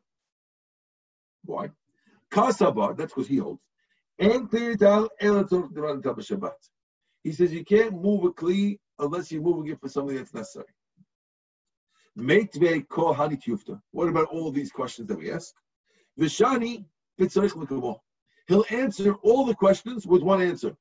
Why? Kasabar, that's because he holds. And Shabbat. He says you can't move a kli unless you're moving it for something that's necessary. What about all these questions that we ask? Vishani He'll answer all the questions with one answer.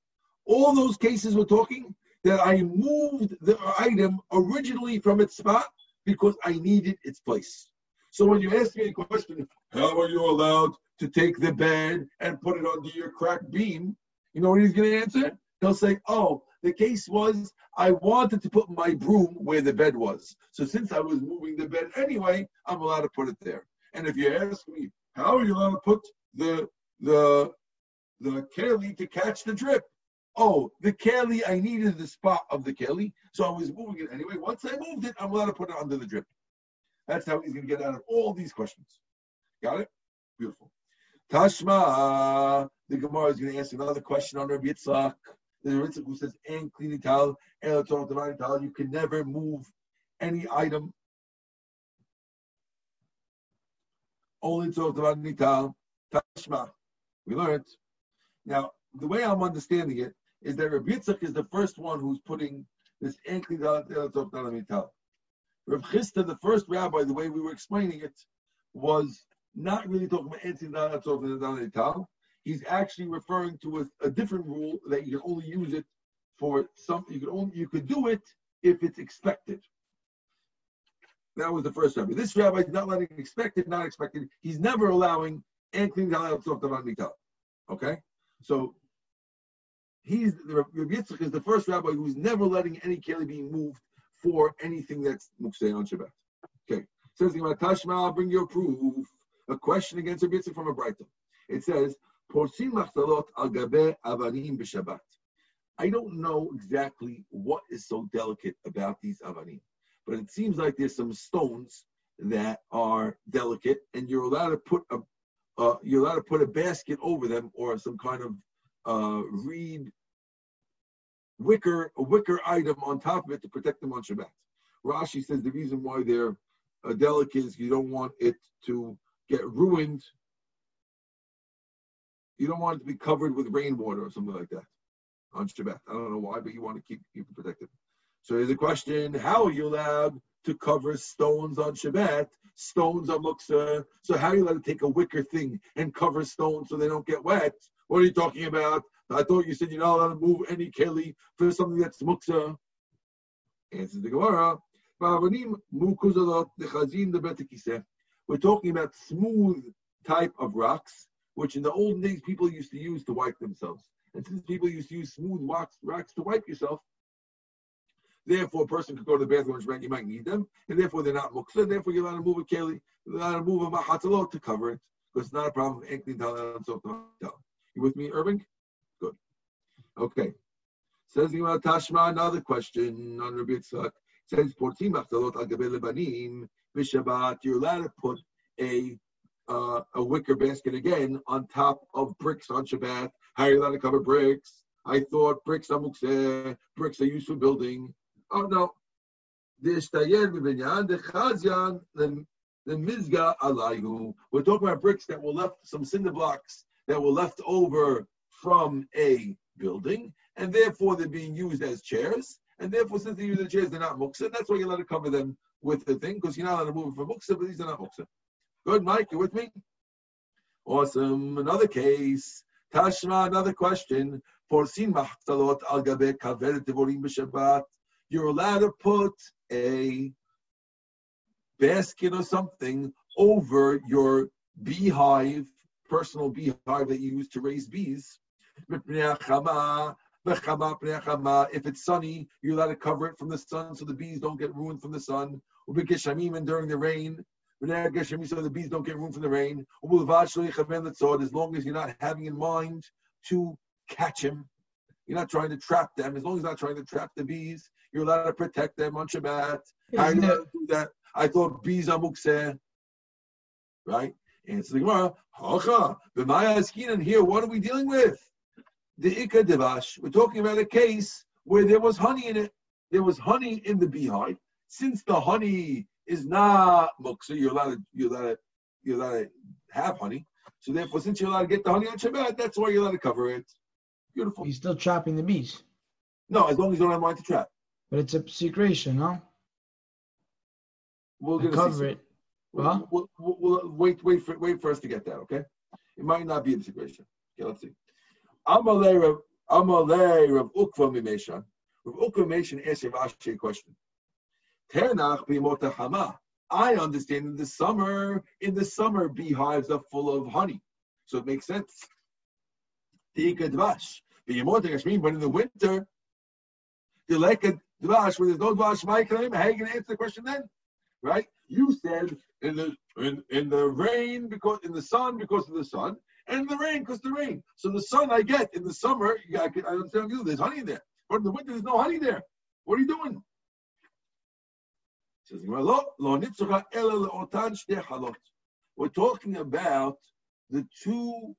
All those cases we're talking that I moved the item originally from its spot because I needed its place. So when you ask me a question, how are you allowed to take the bed and put it under your cracked beam? You know what he's going to answer? He'll say, oh, the case was I wanted to put my broom where the bed was. So since I was moving the bed anyway, I'm allowed to put it there. And if you ask me, how are you allowed to put the the the keli to catch the drip? Oh, the keli, I needed the spot of the keli, so I was moving it anyway. Once I moved it, I'm allowed to put it under the drip. That's how he's going to get out of all these questions. Got it? Beautiful. Tashma, the Gemara is going to ask another question on Rabbi Yitzchak. There's a Ritzak who says, "And cleaning towel, and towel, you can never move any item. Only nital. Tashma. We learned. Now, the way I'm understanding it is that Rabbi Yitzchak is the first one who's putting this ankli nital. Rav Chisda, the first rabbi, the way we were explaining it, was not really talking about ankli he's actually referring to a, a, different rule that you can only use it for something. You could only you could do it if it's expected. That was the first rabbi. This rabbi is not letting expected, not expected. He's never allowing anything to Okay, so he's the Rabbi Yitzchak is the first rabbi who's never letting any keli be moved for anything that's mukseh on Shabbat. Okay, says Tashma, bring your proof. A question against Rabbi Yitzchak from a Braita. It says Porsim machzalot al gabe avanim b'Shabbat. I don't know exactly what is so delicate about these avanim, but it seems like there's some stones that are delicate, and you're allowed to put a uh, you're allowed to put a basket over them or some kind of uh, reed wicker a wicker item on top of it to protect them on Shabbat. Rashi says the reason why they're uh, delicate is you don't want it to get ruined. You don't want it to be covered with rainwater or something like that on Shabbat. I don't know why, but you want to keep keep it protected. So there's a question: How are you allowed to cover stones on Shabbat? Stones are muksa. So how are you allowed to take a wicker thing and cover stones so they don't get wet? What are you talking about? I thought you said you're not allowed to move any keli for something that's muksa. Answers the Gemara. We're talking about smooth type of rocks, which in the olden days people used to use to wipe themselves. And since people used to use smooth rocks, rocks to wipe yourself, therefore a person could go to the bathroom and you might need them, and therefore they're not muksa, therefore you're allowed to move a keli, you're allowed to move a mahatalot to cover it, because it's not a problem. You with me, Irving? Good. Okay. Says Gemara Tashma, another question on Rabbi Yitzchak. Says, Portim Achtalot al Lebanim, B'Shabbat, you're allowed to put a uh, a wicker basket again on top of bricks on Shabbat. How are you allowed to cover bricks? I thought bricks are mukseh, bricks are used for building. Oh no. We're talking about bricks that were left, some cinder blocks that were left over from a building, and therefore they're being used as chairs. And therefore, since they use the chairs, they're not muksa. That's why you're allowed to cover them with the thing, because you're not allowed to move them for muksa, but these are not muksa. Good, Mike, you with me? Awesome. Another case. Tashma, another question. You're allowed to put a basket or something over your beehive, personal beehive that you use to raise bees. If it's sunny, you're allowed to cover it from the sun so the bees don't get ruined from the sun. And during the rain, so the bees don't get room from the rain. As long as you're not having in mind to catch him, you're not trying to trap them. As long as you're not trying to trap the bees, you're allowed to protect them on Shabbat. How are you allowed to do that? I thought bees are mukseh. Right? Answer the Gemara. Hacha. Here, what are we dealing with? The Ikka Devash. We're talking about a case where there was honey in it. There was honey in the beehive. Since the honey is not muksa. You're allowed to, you're allowed to, you're allowed to have honey. So therefore, since you're allowed to get the honey on Shabbat, that's why you're allowed to cover it. Beautiful. He's still trapping the bees. No, as long as you don't have mind to trap. But it's a secretion, no? We'll cover it. We'll, we'll, we'll, wait, wait for, wait for us to get that. Okay, it might not be a secretion. Okay, let's see. Amalei Rav Amalei Rav Ukva Mimeshan. Rav Ukva Mimeshan asked Rav Ashi a question. I understand in the summer, in the summer, beehives are full of honey. So it makes sense. But in the winter, the like a dvash, where there's no dvash, my claim, how are you going to answer the question then? Right? You said in the in, in the rain because in the sun because of the sun, and the rain because the rain. So the sun I get in the summer, I, can, I understand you. There's honey there, but in the winter there's no honey there. What are you doing? We're talking about the two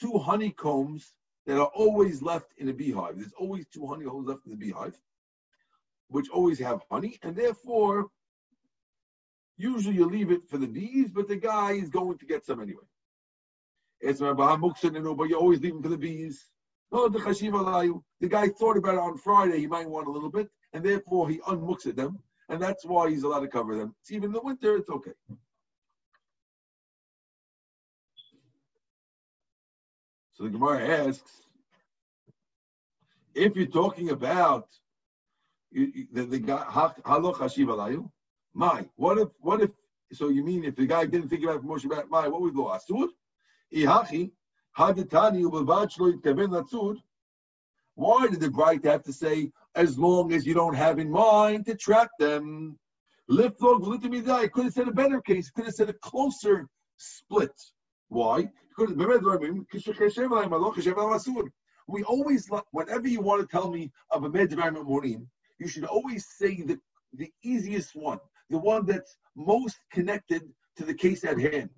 two honeycombs that are always left in a beehive. There's always two honeycombs left in the beehive, which always have honey, and therefore, usually you leave it for the bees, but the guy is going to get some anyway. It's but you always leave them for the bees. No, the The guy thought about it on Friday, he might want a little bit, and therefore he unmooks at them and that's why he's allowed to cover them. It's even in the winter, it's okay. So the Gemara asks, if you're talking about the, the guy haloch hashiv alayu, my what if what if so you mean if the guy didn't think about Moshe about my what would go asud? Ihachi latzud. Why did the bright have to say as long as you don't have in mind to trap them. Liftlog, I could have said a better case, could have said a closer split. Why? We always, whenever you want to tell me of a medvar memorim, you should always say the, the easiest one, the one that's most connected to the case at hand.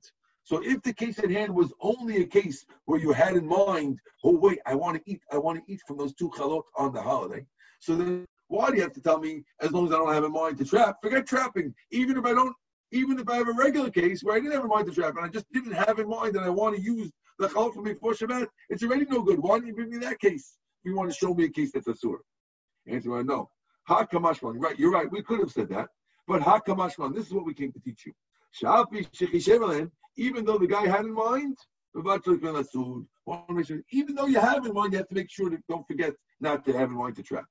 So if the case at hand was only a case where you had in mind, oh wait, I want to eat, I want to eat from those two chalot on the holiday. So then why do you have to tell me as long as I don't have in mind to trap? Forget trapping. Even if I don't, even if I have a regular case where I didn't have in mind to trap and I just didn't have in mind that I want to use the chalot from before Shabbat, it's already no good. Why don't you bring me that case? If you want to show me a case that's a sur. Answer, I. Ha. Right, you're right. We could have said that. But ha kamashman. This is what we came to teach you even though the guy had in mind, even though you have in mind, you have to make sure to don't forget not to have in mind to trap.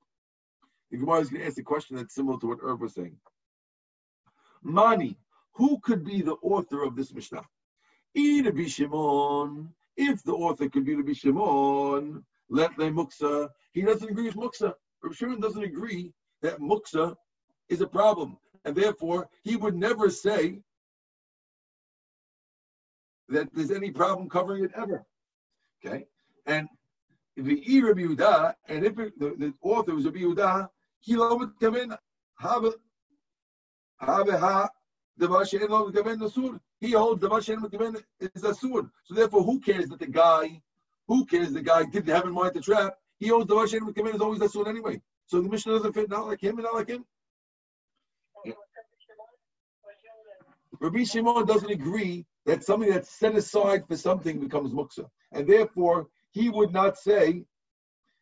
The Gemara is going to ask a question that's similar to what Irv was saying. Mani, who could be the author of this Mishnah? Rabbi Shimon. If the author could be Rabbi Shimon, let le muksa. He doesn't agree with muksa. Rabbi Shimon doesn't agree that muksa is a problem, and therefore, he would never say that there's any problem covering it ever. Okay? And the Rabbi Yehuda, and if it, the, the author was Rabbi Yehuda, he would come in, have have ha Nasur. He holds the come in is Asur. So therefore, who cares that the guy, who cares the guy didn't have in mind the trap? He holds Devashin come in is always Asur anyway. So the mission doesn't fit not like him and not like him. Rabbi Shimon doesn't agree that something that's set aside for something becomes muksa. And therefore, he would not say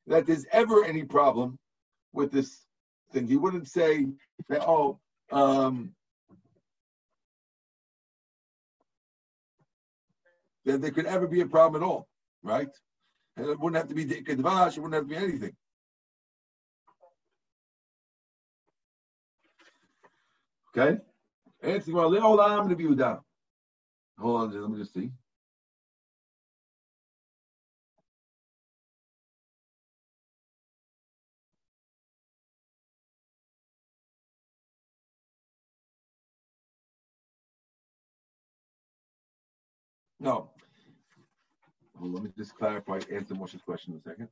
that there's ever any problem with this thing. He wouldn't say that, oh, um, that there could ever be a problem at all, right? And it wouldn't have to be Kedvash, it wouldn't have to be anything. Okay? Hold on, I'm going to be done. Hold on, let me just see. No. Well, let me just clarify, answer Moshe's question in a second.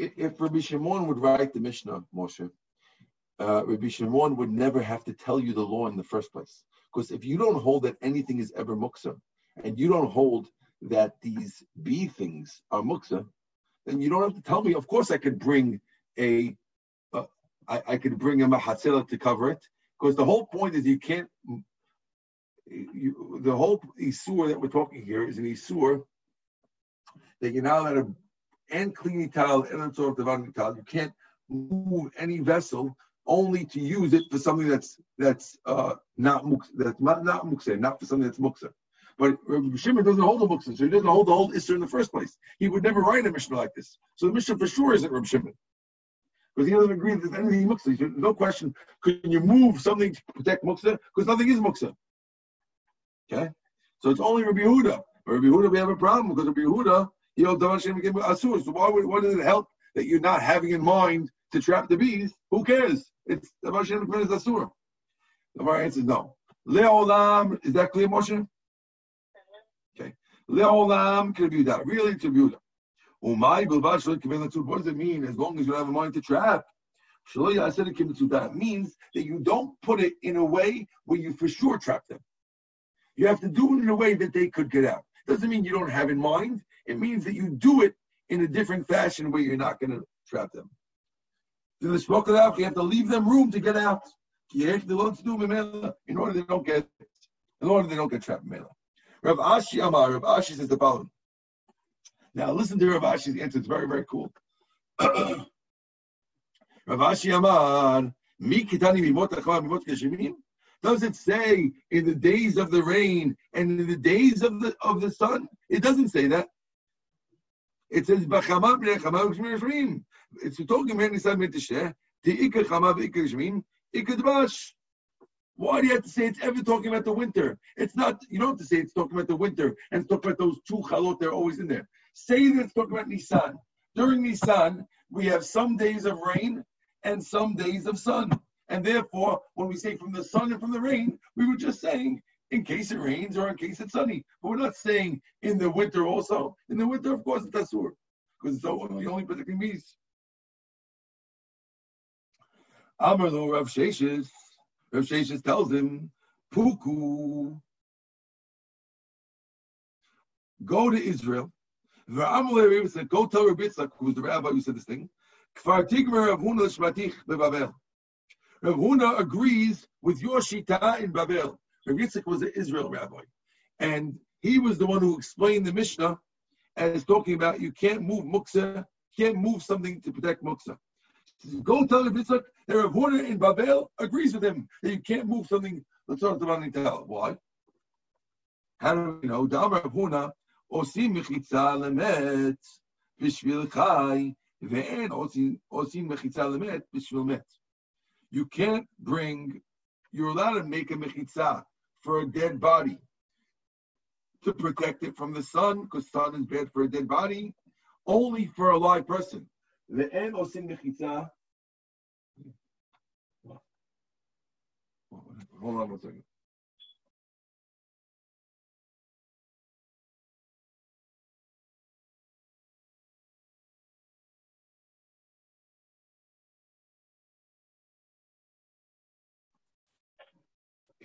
If Rabbi Shimon would write the Mishnah, Moshe, uh, Rabbi Shimon would never have to tell you the law in the first place. Because if you don't hold that anything is ever muksa, and you don't hold that these B things are muksa, then you don't have to tell me. Of course, I could bring a, uh, I, I could bring a mahatzela to cover it, because the whole point is you can't. You, the whole isur that we're talking here is an isur that you're not allowed to and klinital and sort of devagital. You can't move any vessel only to use it for something that's that's uh, not muksa, that's not, not muksa, not for something that's muksa. But Rabbi Shimon doesn't hold the muksa, so he doesn't hold the whole isser in the first place. He would never write a Mishnah like this. So the Mishnah for sure isn't Rabbi Shimon. Because he doesn't agree that anything muksa. There's no question. Can you move something to protect muksa? Because nothing is muksa. Okay? So it's only Rabbi Yehuda. But Rabbi Yehuda, we have a problem because Rabbi know, asur. So why would, what does it help that you're not having in mind to trap the bees? Who cares? It's the Hashem is asur. The right answer is no. Leolam, is that clear, Moshe? Uh-huh. Okay. Leolam that. Really, that. Umay What does it mean? As long as you have a mind to trap. I said, it came to that means that you don't put it in a way where you for sure trap them. You have to do it in a way that they could get out. Doesn't mean you don't have in mind. It means that you do it in a different fashion where you're not going to trap them. You have to leave them room to get out. In order they don't get, in order they don't get trapped. Rav Ashi Amar, Rav Ashi says the following. Now listen to Rav Ashi's answer. It's very, very cool. Rav Ashi Amar. Does it say in the days of the rain and in the days of the of the sun? It doesn't say that. It says b'chama b'nei chama v'shmir It's talking about Nisan Mitisheh. Te'ikar chama v'ikar shmim. Ikar dvash. Why do you have to say it's ever talking about the winter? It's not. You don't have to say it's talking about the winter and talking about those two chalot. They're always in there. Say that it's talking about Nisan. During Nisan, we have some days of rain and some days of sun. And therefore, when we say from the sun and from the rain, we were just saying in case it rains or in case it's sunny. But we're not saying in the winter also. In the winter, of course, it's asur because it's only, only predicting bees. Amar lo Rav Sheshes. Rav Sheshes tells him, Puku, go to Israel. V'amar said, go tell Rabbi Yitzchak, who's the rabbi who said this thing. Kfar tigmer Rav Huna l'shmatich beBavel. Rav Huna agrees with your shita in Babel. Rav Yitzchak was an Israel rabbi, and he was the one who explained the Mishnah as talking about you can't move muksa, can't move something to protect muksa. Go tell Rav Yitzchak that Rav Huna in Babel agrees with him that you can't move something. Let's it. Tell why. How do we know? Dam Rav Huna osim mechitza lemet b'shvil chai ve'en osim mechitza lemet b'shvil met. You can't bring. You're allowed to make a mechitza for a dead body to protect it from the sun, because sun is bad for a dead body, only for a live person. Ve'en osim mechitza. Hold on one second.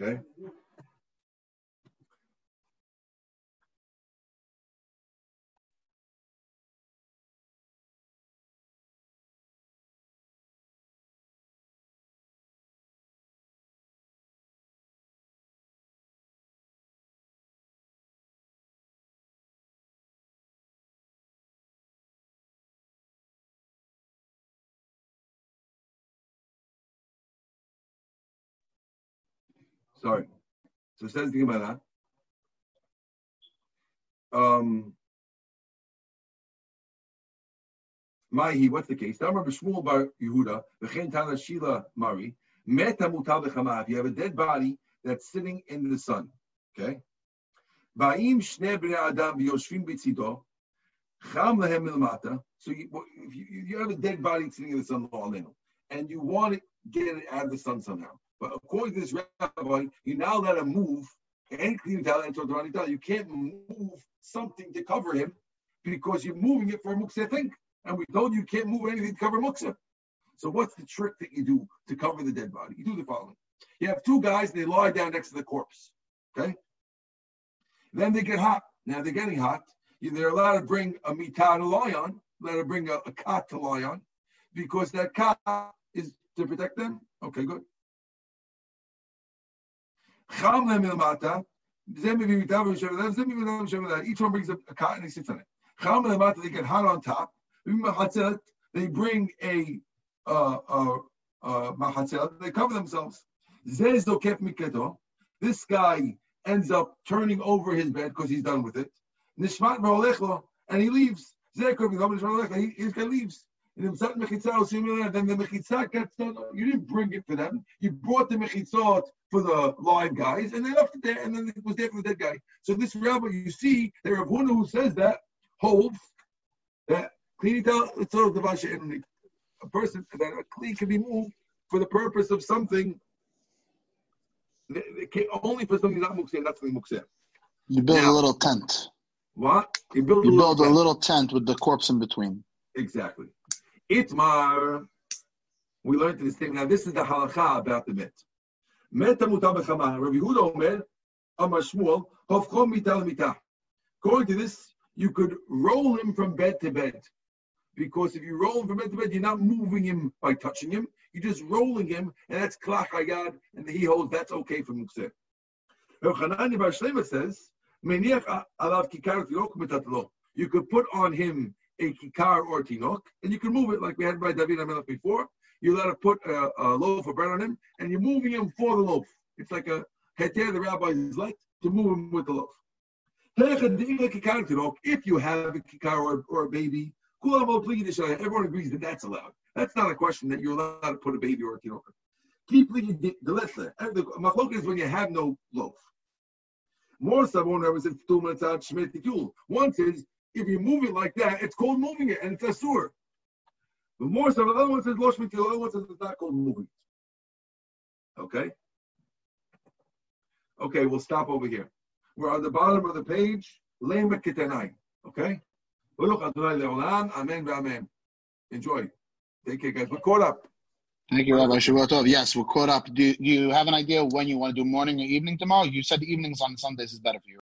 Okay. Sorry. So says the Gemara. Um, Mahi, what's the case? Damar b'Shmuel bar Yehuda, v'chen tana Shila Mari, meta mutal v'chama. If you have a dead body that's sitting in the sun, okay? Ba'im shne b'nei adam v'yoshvim b'tzido, cham lehem milmata. So you, you, you have a dead body sitting in the sun, and you want to get it out of the sun somehow. But according to this rabbi, you now let him move and clean talent and You can't move something to cover him because you're moving it for a muksa thing. And we told you you can't move anything to cover muksa. So what's the trick that you do to cover the dead body? You do the following. You have two guys, they lie down next to the corpse. Okay? Then they get hot. Now they're getting hot. They're allowed to bring a mitah to lie on, allowed to bring a, a cot to lie on, because that cot is to protect them. Okay, good. Each one brings a, a cot and he sits on it. They get hot on top. They bring a uh, uh, uh, they cover themselves. This guy ends up turning over his bed because he's done with it. And he leaves. He, this guy leaves. And then the mechitza gets done. You didn't bring it for them. You brought the mechitzot for the live guys, and they left it there, and then it was there for the dead guy. So this rabbi, you see, that Rav Huna who says that holds that cleaning it's a person that a clean can be moved for the purpose of something only for something not mukseh, that's the mukseh. You build now, a little tent. What? You build, you a, build a little tent with the corpse in between. Exactly. Itmar, we learned this thing. Now, this is the halacha about the. Meta mutabachama. Rabbi Huda Omer, Amar Shmuel, Hofchom mital mitah. According to this, you could roll him from bed to bed. Because if you roll him from bed to bed, you're not moving him by touching him. You're just rolling him, and that's klach hayad, and he holds that's okay for mukseh. Chanani Bar says, You could put on him a kikar or a tinok, and you can move it like we had by David Amelech before. You let it put a, a, loaf of bread on him, and you're moving him for the loaf. It's like a heter the rabbis like to move him with the loaf. If you have a kikar or, or a baby, everyone agrees that that's allowed. That's not a question that you're allowed to put a baby or a tinok. Keep the lesser. The machlok is when you have no loaf. More sabon represents two One says if you move it like that, it's called moving it, and it's asur. The more so, the other one says losh mitzvah, the other one says it's not called moving. Okay. Okay, we'll stop over here. We're on the bottom of the page. Lema kitenai. Okay. Amen. Amen. Enjoy. Take care, guys. We're caught up. Thank you, Rabbi Shavuot. Yes, we're caught up. Do, do you have an idea when you want to do morning or evening tomorrow? You said evenings on Sundays is better for you.